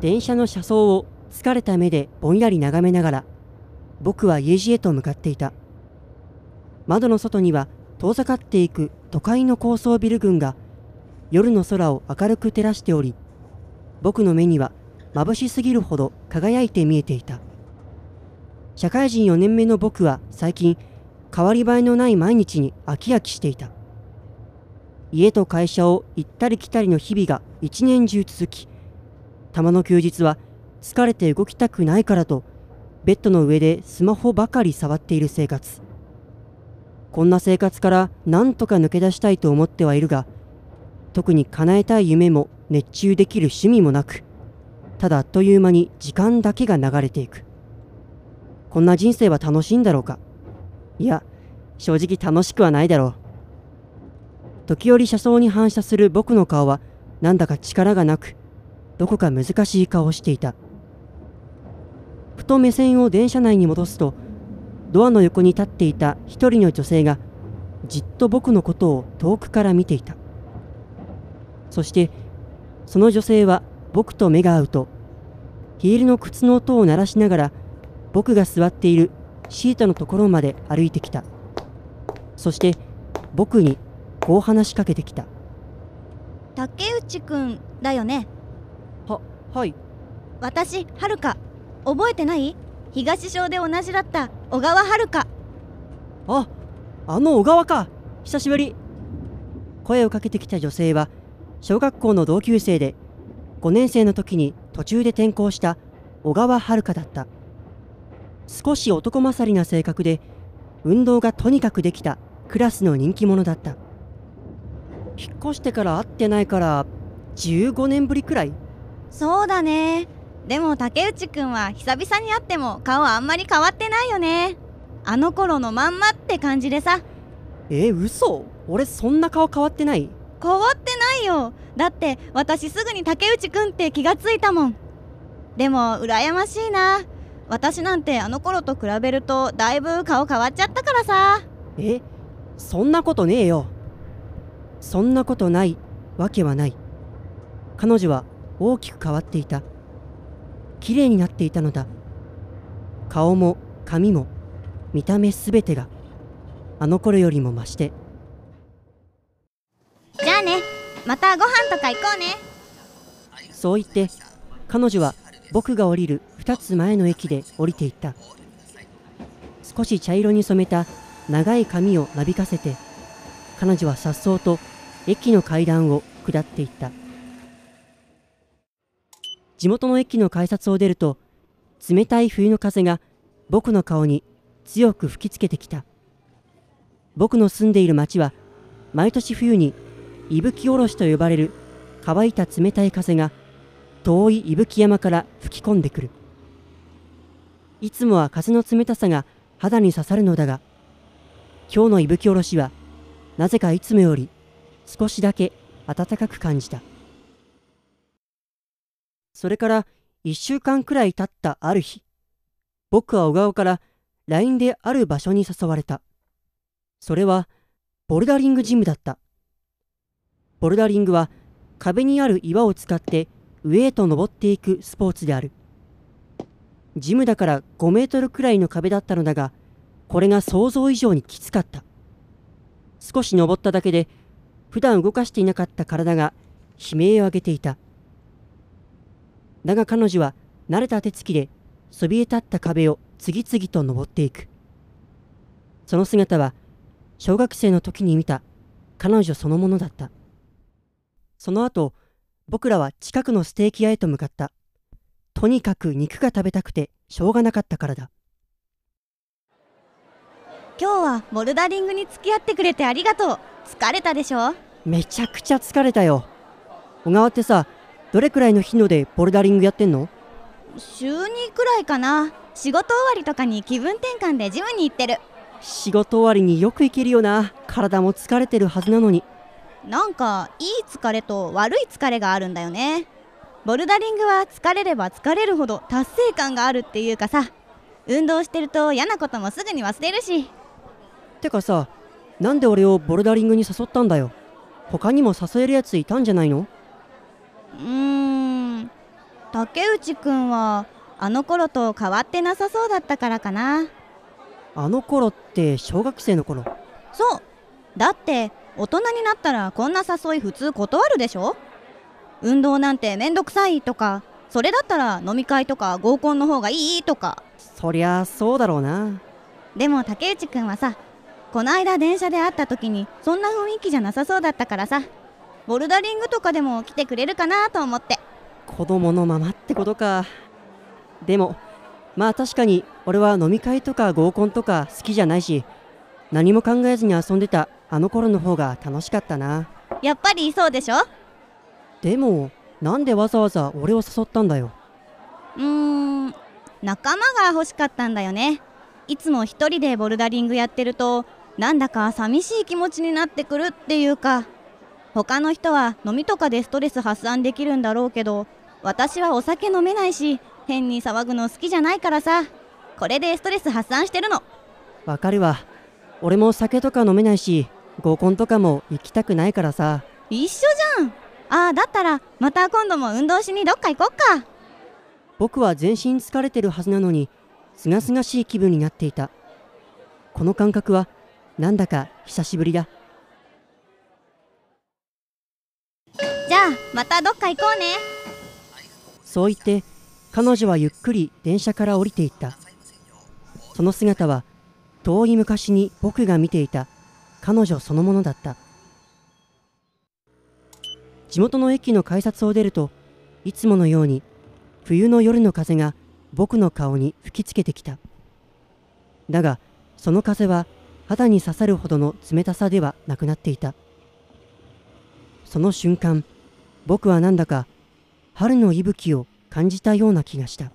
電車の車窓を疲れた目でぼんやり眺めながら僕は家路へと向かっていた。窓の外には遠ざかっていく都会の高層ビル群が夜の空を明るく照らしており僕の目には眩しすぎるほど輝いて見えていた。社会人4年目の僕は最近変わり映えのない毎日に飽き飽きしていた。家と会社を行ったり来たりの日々が一年中続きたまの休日は疲れて動きたくないからとベッドの上でスマホばかり触っている生活。こんな生活から何とか抜け出したいと思ってはいるが特に叶えたい夢も熱中できる趣味もなくただあっという間に時間だけが流れていく。こんな人生は楽しいんだろうか？いや正直楽しくはないだろう。時折車窓に反射する僕の顔はなんだか力がなくどこか難しい顔をしていた。ふと目線を電車内に戻すとドアの横に立っていた一人の女性がじっと僕のことを遠くから見ていた。そしてその女性は僕と目が合うとヒールの靴の音を鳴らしながら僕が座っているシートのところまで歩いてきた。そして僕にこう話しかけてきた。竹内くんだよね？ははい。私はるか。覚えてない？東小で同じだった。小川遥か。ああの小川か。久しぶり。声をかけてきた女性は小学校の同級生で5年生の時に途中で転校した小川遥だった。少し男勝りな性格で運動がとにかくできたクラスの人気者だった。引っ越してから会ってないから15年ぶりくらいそうだね。でも竹内くんは久々に会っても顔あんまり変わってないよね。あの頃のまんまって感じでさ。え嘘？俺そんな顔変わってない？変わってないよ。だって私すぐに竹内くんって気がついたもん。でも羨ましいな。私なんてあの頃と比べるとだいぶ顔変わっちゃったからさ。えそんなことねえよ。そんなことない。わけはない。彼女は大きく変わっていた。綺麗になっていたのだ。顔も髪も見た目すべてがあの頃よりも増して。じゃあね。またご飯とか行こうね。そう言って彼女は僕が降りる2つ前の駅で降りていった。少し茶色に染めた長い髪をなびかせて彼女は颯爽と駅の階段を下っていった地元の駅の改札を出ると冷たい冬の風が僕の顔に強く吹きつけてきた。僕の住んでいる町は毎年冬に伊吹おろしと呼ばれる乾いた冷たい風が遠い伊吹山から吹き込んでくる。いつもは風の冷たさが肌に刺さるのだが今日の伊吹おろしはなぜかいつもより少しだけ暖かく感じた。それから1週間くらい経ったある日僕は小川から LINE である場所に誘われた。それはボルダリングジムだった。ボルダリングは壁にある岩を使って上へと登っていくスポーツである。ジムだから5メートルくらいの壁だったのだがこれが想像以上にきつかった。少し登っただけで普段動かしていなかった体が悲鳴を上げていた。だが彼女は慣れた手つきでそびえ立った壁を次々と登っていく。その姿は小学生の時に見た彼女そのものだった。その後僕らは近くのステーキ屋へと向かった。とにかく肉が食べたくてしょうがなかったからだ。今日はボルダリングに付き合ってくれてありがとう。疲れたでしょ？めちゃくちゃ疲れたよ。小川ってさどれくらいの頻度でボルダリングやってんの？週2くらいかな。仕事終わりとかに気分転換でジムに行ってる。仕事終わりによく行けるよな。体も疲れてるはずなのに。なんかいい疲れと悪い疲れがあるんだよね。ボルダリングは疲れれば疲れるほど達成感があるっていうかさ。運動してると嫌なこともすぐに忘れるし。てかさなんで俺をボルダリングに誘ったんだよ？他にも誘えるやついたんじゃないの？うーん。竹内くんはあの頃と変わってなさそうだったからかな。あの頃って小学生の頃。そう。だって大人になったらこんな誘い普通断るでしょ。運動なんてめんどくさいとかそれだったら飲み会とか合コンの方がいいとか。そりゃそうだろうな。でも竹内くんはさこの間電車で会った時にそんな雰囲気じゃなさそうだったからさボルダリングとかでも来てくれるかなと思って。子供のままってことか。でもまあ確かに俺は飲み会とか合コンとか好きじゃないし何も考えずに遊んでたあの頃の方が楽しかったな。やっぱりそうでしょ？でもなんでわざわざ俺を誘ったんだよ。うーん仲間が欲しかったんだよね。いつも一人でボルダリングやってるとなんだか寂しい気持ちになってくるっていうか他の人は飲みとかでストレス発散できるんだろうけど私はお酒飲めないし変に騒ぐの好きじゃないからさ。これでストレス発散してるの。わかるわ。俺も酒とか飲めないし合コンとかも行きたくないからさ。一緒じゃん。ああだったらまた今度も運動しにどっか行こっか。僕は全身疲れてるはずなのにすがすがしい気分になっていた。この感覚はなんだか久しぶりだじゃあまたどっか行こうね。そう言って彼女はゆっくり電車から降りていった。その姿は遠い昔に僕が見ていた。彼女そのものだった。地元の駅の改札を出るといつものように冬の夜の風が僕の顔に吹きつけてきた。だがその風は肌に刺さるほどの冷たさではなくなっていた。その瞬間僕はなんだか春の息吹を感じたような気がした。